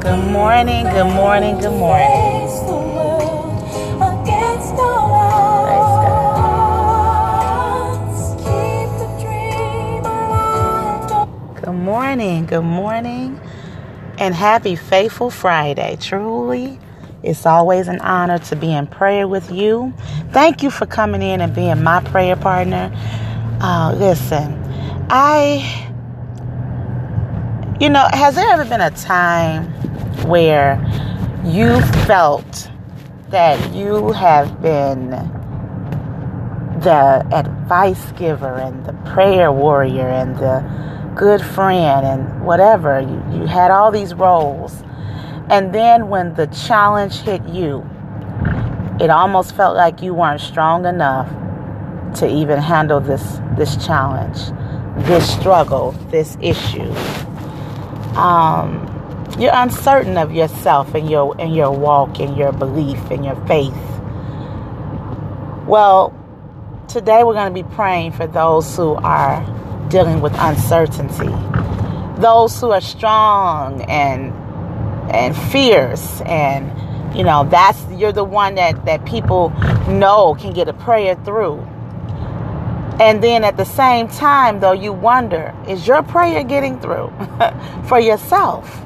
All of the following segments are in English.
Good morning, good morning, good morning. Good morning, good morning, and happy Faithful Friday. Truly, it's always an honor to be in prayer with you. Thank you for coming in and being my prayer partner. Uh, listen, I, you know, has there ever been a time where you felt that you have been the advice giver and the prayer warrior and the good friend and whatever. You, you had all these roles. And then when the challenge hit you, it almost felt like you weren't strong enough to even handle this this challenge, this struggle, this issue. Um, you're uncertain of yourself and your and your walk and your belief and your faith. Well, today we're going to be praying for those who are dealing with uncertainty. Those who are strong and and fierce and you know that's you're the one that that people know can get a prayer through. And then at the same time though you wonder, is your prayer getting through for yourself?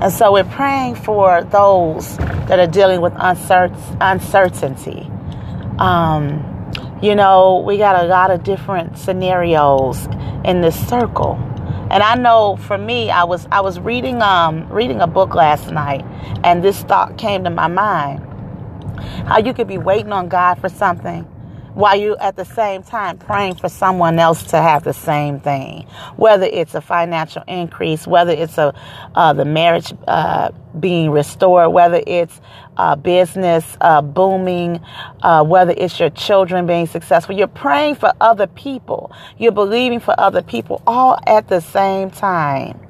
And so we're praying for those that are dealing with uncertainty. Um, you know, we got a lot of different scenarios in this circle. And I know for me, I was I was reading um reading a book last night, and this thought came to my mind: how you could be waiting on God for something, while you at the same time praying for someone else to have the same thing. Whether it's a financial increase whether it's a uh, the marriage uh, being restored whether it's uh, business uh, booming uh, whether it's your children being successful. You're praying for other people. You're believing for other people all at the same time.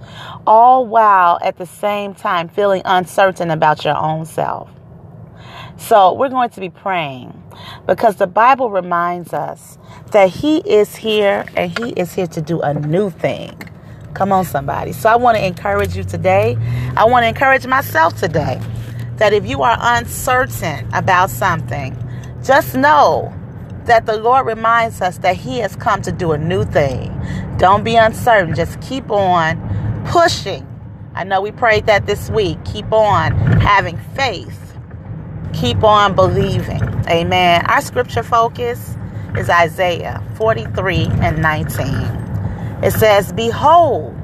All while at the same time feeling uncertain about your own self so we're going to be praying because the Bible reminds us that He is here and He is here to do a new thing. Come on, somebody. So I want to encourage you today. I want to encourage myself today that if you are uncertain about something, just know that the Lord reminds us that He has come to do a new thing. Don't be uncertain. Just keep on pushing. I know we prayed that this week. Keep on having faith keep on believing. Amen. Our scripture focus is Isaiah 43 and 19. It says, Behold,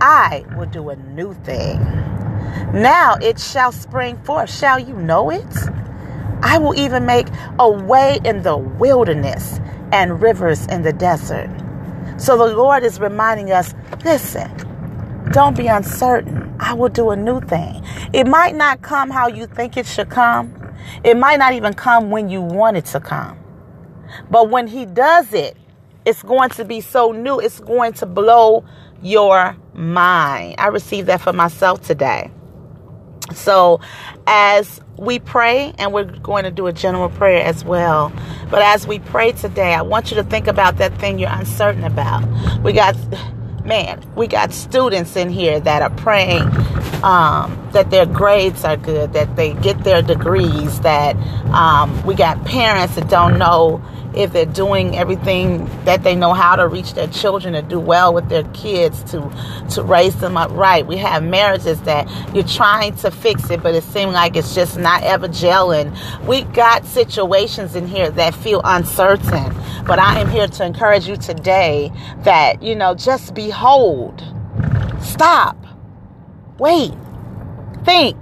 I will do a new thing. Now it shall spring forth. Shall you know it? I will even make a way in the wilderness and rivers in the desert. So the Lord is reminding us listen, don't be uncertain. I will do a new thing. It might not come how you think it should come. It might not even come when you want it to come. But when He does it, it's going to be so new. It's going to blow your mind. I received that for myself today. So, as we pray, and we're going to do a general prayer as well. But as we pray today, I want you to think about that thing you're uncertain about. We got man, we got students in here that are praying um, that their grades are good, that they get their degrees, that um, we got parents that don't know if they're doing everything that they know how to reach their children to do well with their kids to to raise them up right. We have marriages that you're trying to fix it, but it seems like it's just not ever gelling. We've got situations in here that feel uncertain, but I am here to encourage you today that you know just behold, stop, wait, think.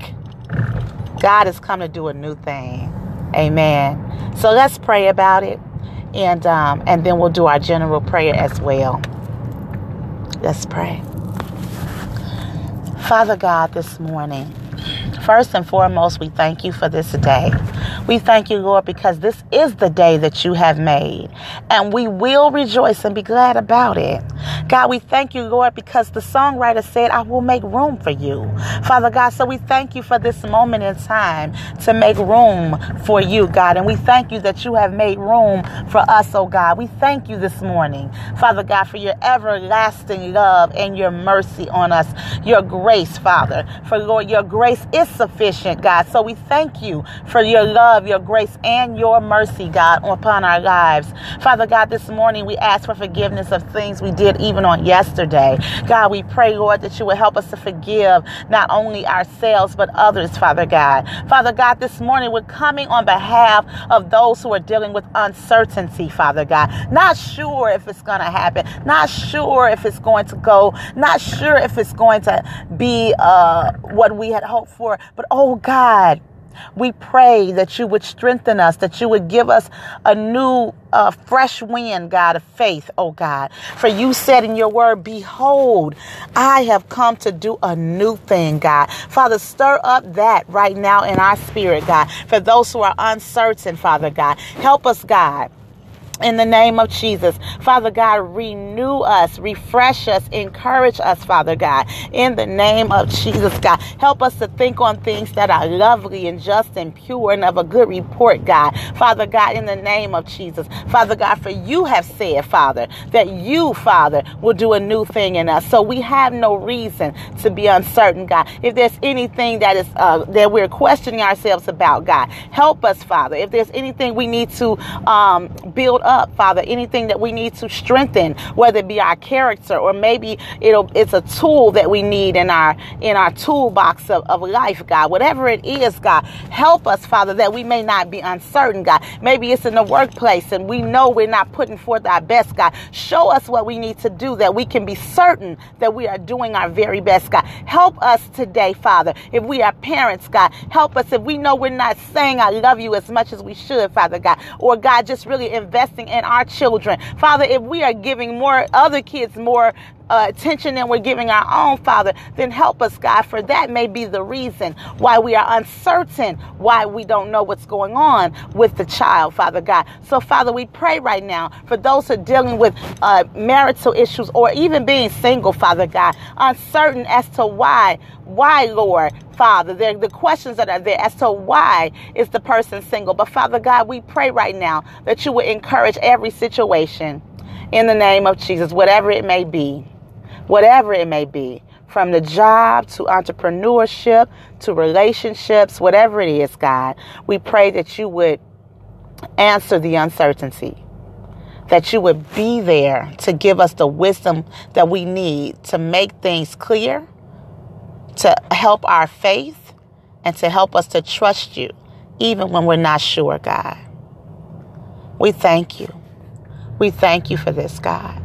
God has come to do a new thing. Amen. So let's pray about it and um, and then we'll do our general prayer as well. Let's pray. Father God, this morning, first and foremost, we thank you for this day. We thank you, Lord, because this is the day that you have made, and we will rejoice and be glad about it. God, we thank you, Lord, because the songwriter said, I will make room for you. Father God, so we thank you for this moment in time to make room for you, God. And we thank you that you have made room for us, oh God. We thank you this morning, Father God, for your everlasting love and your mercy on us, your grace, Father. For Lord, your grace is sufficient, God. So we thank you for your love, your grace, and your mercy, God, upon our lives. Father God, this morning we ask for forgiveness of things we did even on yesterday. God, we pray, Lord, that you would help us to forgive not only ourselves, but others, Father God. Father God, this morning we're coming on behalf of those who are dealing with uncertainty, Father God. Not sure if it's going to happen, not sure if it's going to go, not sure if it's going to be uh, what we had hoped for, but oh God, we pray that you would strengthen us, that you would give us a new, uh, fresh wind, God, of faith, oh God. For you said in your word, Behold, I have come to do a new thing, God. Father, stir up that right now in our spirit, God. For those who are uncertain, Father God, help us, God in the name of Jesus. Father God, renew us, refresh us, encourage us, Father God, in the name of Jesus, God. Help us to think on things that are lovely and just and pure and of a good report, God. Father God, in the name of Jesus. Father God, for you have said, Father, that you, Father, will do a new thing in us. So we have no reason to be uncertain, God. If there's anything that is uh, that we're questioning ourselves about, God, help us, Father. If there's anything we need to um, build up, Father, anything that we need to strengthen, whether it be our character or maybe it'll it's a tool that we need in our in our toolbox of, of life, God. Whatever it is, God, help us, Father, that we may not be uncertain, God. Maybe it's in the workplace and we know we're not putting forth our best, God. Show us what we need to do that we can be certain that we are doing our very best, God. Help us today, Father. If we are parents, God, help us if we know we're not saying I love you as much as we should, Father God, or God, just really invest investing in our children. Father, if we are giving more other kids more uh, attention than we're giving our own Father, then help us, God, for that may be the reason why we are uncertain, why we don't know what's going on with the child, Father God. So, Father, we pray right now for those who are dealing with uh, marital issues or even being single, Father God, uncertain as to why, why, Lord, Father. They're the questions that are there as to why is the person single. But Father God, we pray right now that you would encourage every situation in the name of Jesus, whatever it may be, whatever it may be, from the job to entrepreneurship to relationships, whatever it is, God, we pray that you would answer the uncertainty. That you would be there to give us the wisdom that we need to make things clear to help our faith and to help us to trust you, even when we're not sure, God. We thank you. We thank you for this, God.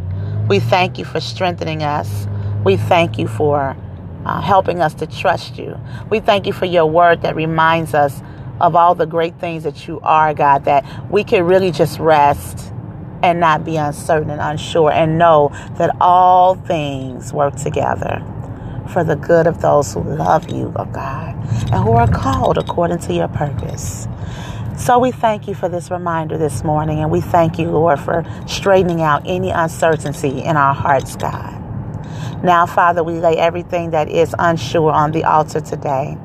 We thank you for strengthening us. We thank you for uh, helping us to trust you. We thank you for your word that reminds us of all the great things that you are, God, that we can really just rest and not be uncertain and unsure and know that all things work together for the good of those who love you, oh God, and who are called according to your purpose. So we thank you for this reminder this morning, and we thank you, Lord, for straightening out any uncertainty in our hearts, God. Now, Father, we lay everything that is unsure on the altar today.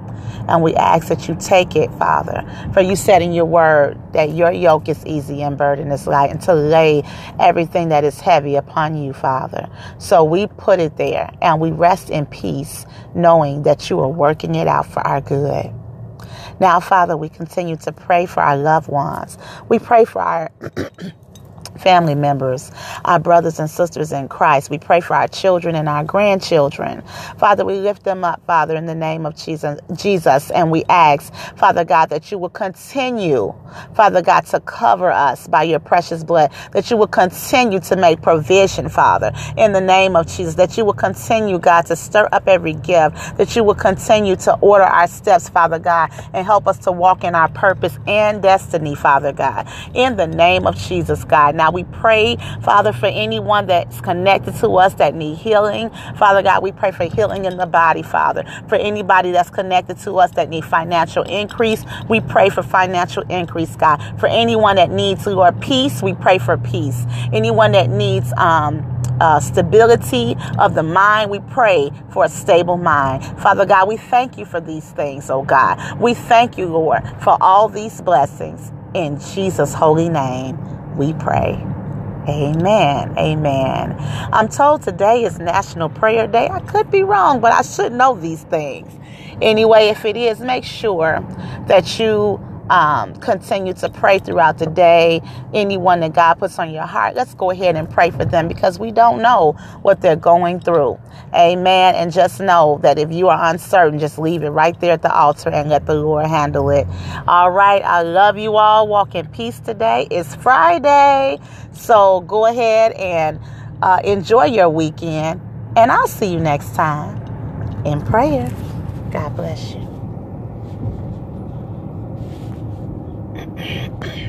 And we ask that you take it, Father. For you said in your word that your yoke is easy and burden is light, and to lay everything that is heavy upon you, Father. So we put it there and we rest in peace, knowing that you are working it out for our good. Now, Father, we continue to pray for our loved ones. We pray for our family members, our brothers and sisters in Christ. We pray for our children and our grandchildren. Father, we lift them up, Father, in the name of Jesus, Jesus, and we ask, Father God, that you will continue, Father God, to cover us by your precious blood, that you will continue to make provision, Father, in the name of Jesus, that you will continue, God, to stir up every gift, that you will continue to order our steps, Father God, and help us to walk in our purpose and destiny, Father God, in the name of Jesus, God. now. We pray, Father, for anyone that's connected to us that need healing. Father God, we pray for healing in the body, Father. For anybody that's connected to us that need financial increase, we pray for financial increase, God. For anyone that needs, Lord, peace, we pray for peace. Anyone that needs, um, uh, stability of the mind. We pray for a stable mind. Father God, we thank you for these things, oh God. We thank you, Lord, for all these blessings. In Jesus' holy name, we pray. Amen. Amen. I'm told today is National Prayer Day. I could be wrong, but I should know these things. Anyway, if it is, make sure that you um, continue to pray throughout the day. Anyone that God puts on your heart, let's go ahead and pray for them because we don't know what they're going through. Amen. And just know that if you are uncertain, just leave it right there at the altar and let the Lord handle it. All right. I love you all. Walk in peace today. It's Friday. So go ahead and uh, enjoy your weekend. And I'll see you next time in prayer. God bless you. Thank you.